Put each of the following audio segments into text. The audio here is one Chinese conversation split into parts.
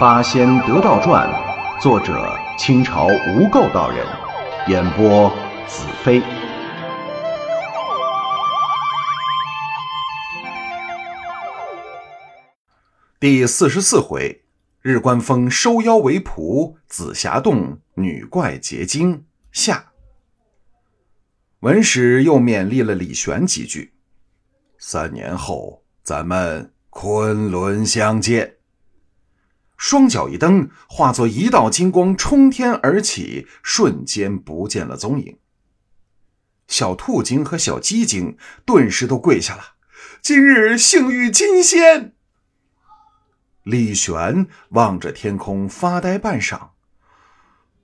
《八仙得道传》，作者清朝无垢道人，演播子飞。第四十四回，日观峰收妖为仆，紫霞洞女怪结晶下。文史又勉励了李玄几句。三年后，咱们昆仑相见。双脚一蹬，化作一道金光冲天而起，瞬间不见了踪影。小兔精和小鸡精顿时都跪下了。今日幸遇金仙。李玄望着天空发呆半晌。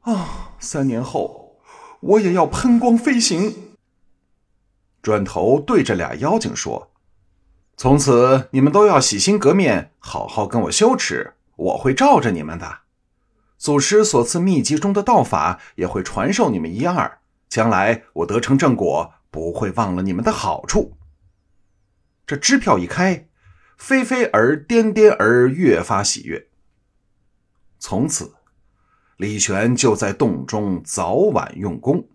啊，三年后我也要喷光飞行。转头对着俩妖精说：“从此你们都要洗心革面，好好跟我修持。”我会罩着你们的，祖师所赐秘籍中的道法也会传授你们一二。将来我得成正果，不会忘了你们的好处。这支票一开，飞飞儿、颠颠儿越发喜悦。从此，李玄就在洞中早晚用功，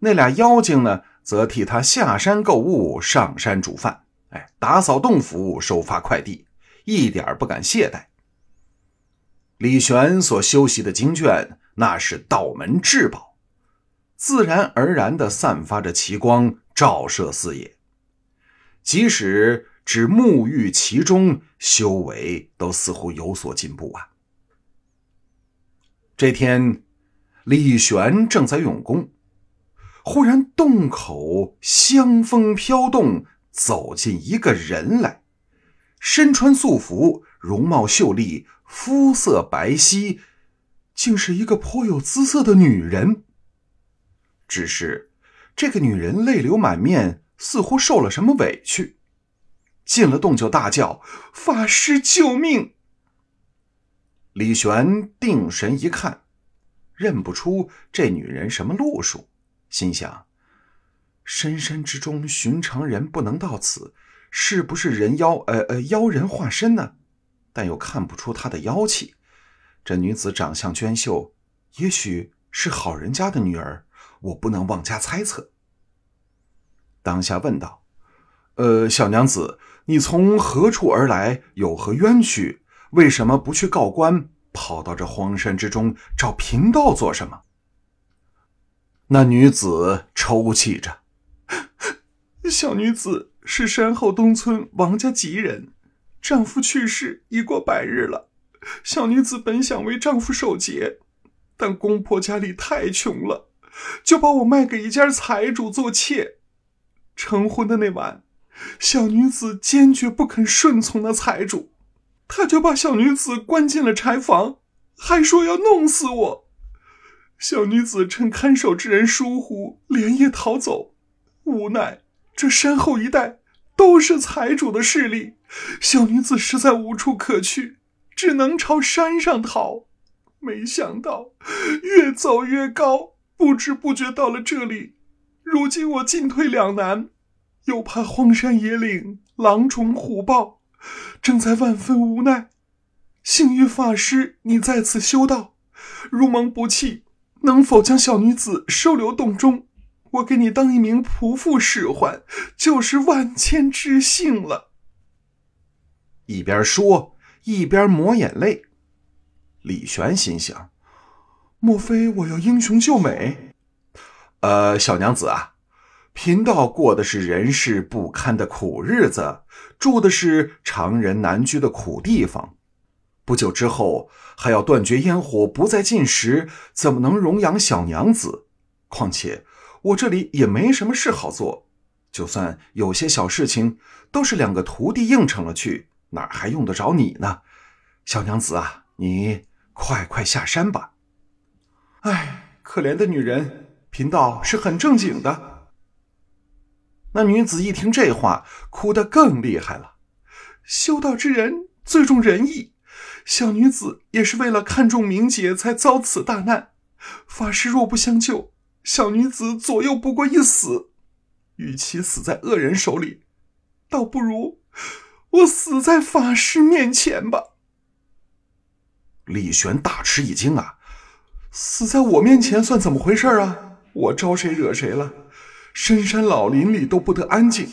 那俩妖精呢，则替他下山购物、上山煮饭，哎，打扫洞府、收发快递，一点不敢懈怠。李玄所修习的经卷，那是道门至宝，自然而然的散发着奇光，照射四野。即使只沐浴其中，修为都似乎有所进步啊。这天，李玄正在用功，忽然洞口香风飘动，走进一个人来，身穿素服，容貌秀丽。肤色白皙，竟是一个颇有姿色的女人。只是这个女人泪流满面，似乎受了什么委屈，进了洞就大叫：“法师救命！”李玄定神一看，认不出这女人什么路数，心想：深山之中寻常人不能到此，是不是人妖？呃呃，妖人化身呢？但又看不出她的妖气，这女子长相娟秀，也许是好人家的女儿，我不能妄加猜测。当下问道：“呃，小娘子，你从何处而来？有何冤屈？为什么不去告官，跑到这荒山之中找贫道做什么？”那女子抽泣着：“小女子是山后东村王家吉人。”丈夫去世已过百日了，小女子本想为丈夫守节，但公婆家里太穷了，就把我卖给一家财主做妾。成婚的那晚，小女子坚决不肯顺从那财主，他就把小女子关进了柴房，还说要弄死我。小女子趁看守之人疏忽，连夜逃走。无奈这山后一带都是财主的势力。小女子实在无处可去，只能朝山上逃。没想到越走越高，不知不觉到了这里。如今我进退两难，又怕荒山野岭狼虫虎豹，正在万分无奈。幸遇法师你在此修道，如蒙不弃，能否将小女子收留洞中？我给你当一名仆妇使唤，就是万千之幸了。一边说一边抹眼泪，李玄心想：莫非我要英雄救美？呃，小娘子啊，贫道过的是人世不堪的苦日子，住的是常人难居的苦地方，不久之后还要断绝烟火，不再进食，怎么能容养小娘子？况且我这里也没什么事好做，就算有些小事情，都是两个徒弟应承了去。哪还用得着你呢，小娘子啊，你快快下山吧。哎，可怜的女人，贫道是很正经的。那女子一听这话，哭得更厉害了。修道之人最重仁义，小女子也是为了看重名节才遭此大难。法师若不相救，小女子左右不过一死。与其死在恶人手里，倒不如……我死在法师面前吧。李玄大吃一惊啊！死在我面前算怎么回事啊？我招谁惹谁了？深山老林里都不得安静。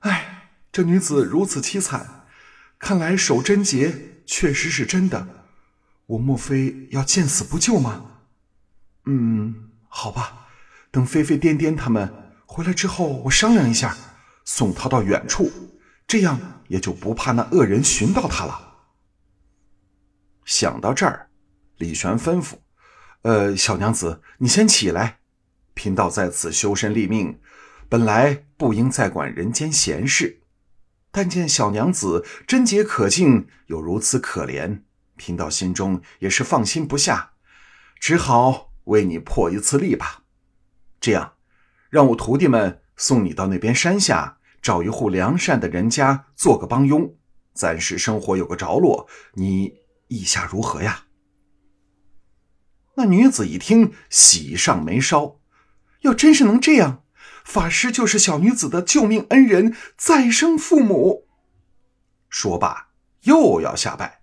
哎，这女子如此凄惨，看来守贞节确实是真的。我莫非要见死不救吗？嗯，好吧，等飞飞颠颠他们回来之后，我商量一下，送他到远处，这样也就不怕那恶人寻到他了。想到这儿，李玄吩咐：“呃，小娘子，你先起来。贫道在此修身立命，本来不应再管人间闲事，但见小娘子贞洁可敬，又如此可怜，贫道心中也是放心不下，只好为你破一次例吧。这样，让我徒弟们送你到那边山下，找一户良善的人家做个帮佣，暂时生活有个着落。你。”意下如何呀？那女子一听，喜上眉梢。要真是能这样，法师就是小女子的救命恩人、再生父母。说罢，又要下拜。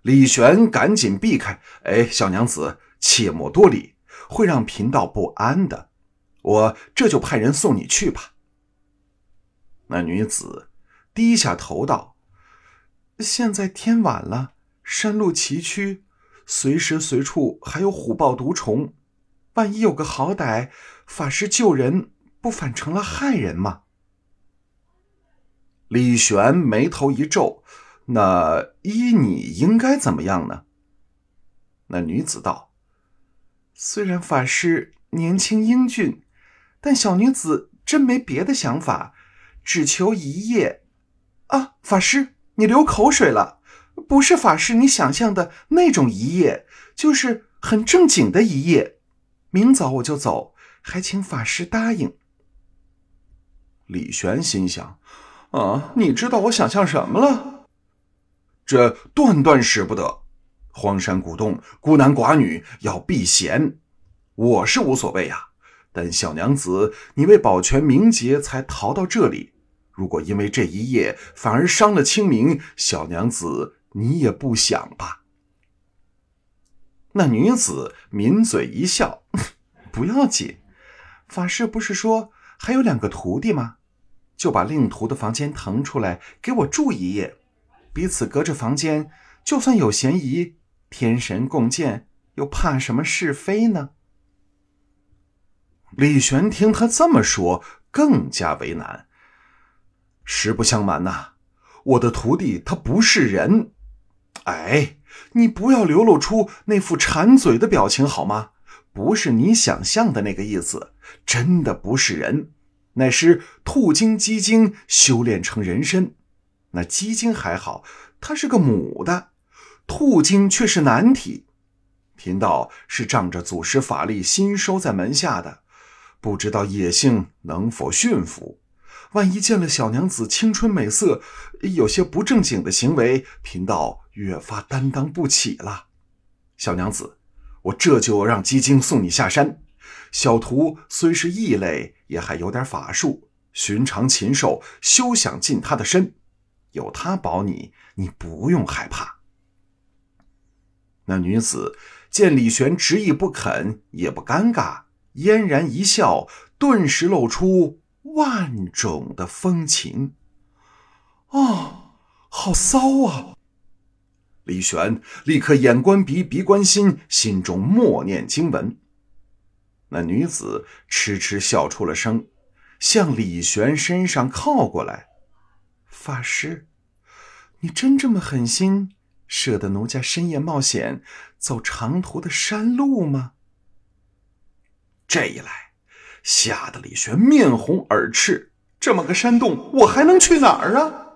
李玄赶紧避开。哎，小娘子，切莫多礼，会让贫道不安的。我这就派人送你去吧。那女子低下头道：“现在天晚了。”山路崎岖，随时随处还有虎豹毒虫，万一有个好歹，法师救人不反成了害人吗？李玄眉头一皱，那依你应该怎么样呢？那女子道：“虽然法师年轻英俊，但小女子真没别的想法，只求一夜。啊，法师，你流口水了。”不是法师你想象的那种一夜，就是很正经的一夜。明早我就走，还请法师答应。李玄心想：啊，你知道我想象什么了？这断断使不得。荒山古洞，孤男寡女要避嫌，我是无所谓呀。但小娘子，你为保全名节才逃到这里，如果因为这一夜反而伤了清明，小娘子。你也不想吧？那女子抿嘴一笑，不要紧。法师不是说还有两个徒弟吗？就把令徒的房间腾出来给我住一夜，彼此隔着房间，就算有嫌疑，天神共鉴，又怕什么是非呢？李玄听他这么说，更加为难。实不相瞒呐，我的徒弟他不是人。哎，你不要流露出那副馋嘴的表情好吗？不是你想象的那个意思，真的不是人，乃是兔精、鸡精修炼成人身。那鸡精还好，它是个母的；兔精却是难题。贫道是仗着祖师法力新收在门下的，不知道野性能否驯服。万一见了小娘子青春美色，有些不正经的行为，贫道越发担当不起了。小娘子，我这就让鸡精送你下山。小徒虽是异类，也还有点法术，寻常禽兽休想近他的身。有他保你，你不用害怕。那女子见李玄执意不肯，也不尴尬，嫣然一笑，顿时露出。万种的风情，啊，好骚啊！李玄立刻眼观鼻，鼻观心，心中默念经文。那女子痴痴笑出了声，向李玄身上靠过来。法师，你真这么狠心，舍得奴家深夜冒险走长途的山路吗？这一来。吓得李玄面红耳赤，这么个山洞，我还能去哪儿啊？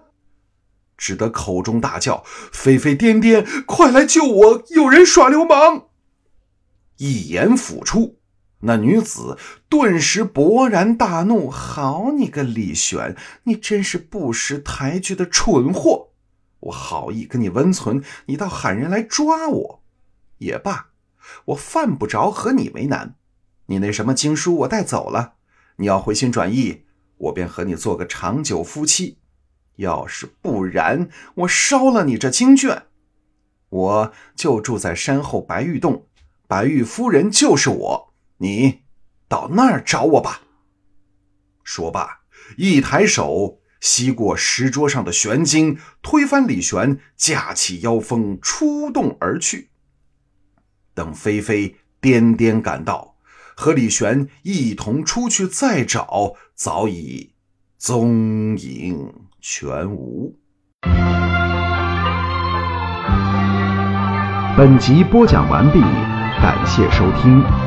只得口中大叫：“飞飞颠颠，快来救我！有人耍流氓！”一言甫出，那女子顿时勃然大怒：“好你个李玄，你真是不识抬举的蠢货！我好意跟你温存，你倒喊人来抓我。也罢，我犯不着和你为难。”你那什么经书我带走了，你要回心转意，我便和你做个长久夫妻；要是不然，我烧了你这经卷。我就住在山后白玉洞，白玉夫人就是我，你到那儿找我吧。”说罢，一抬手吸过石桌上的玄经，推翻李玄，架起妖风出洞而去。等菲菲颠颠赶到，和李玄一同出去再找，早已踪影全无。本集播讲完毕，感谢收听。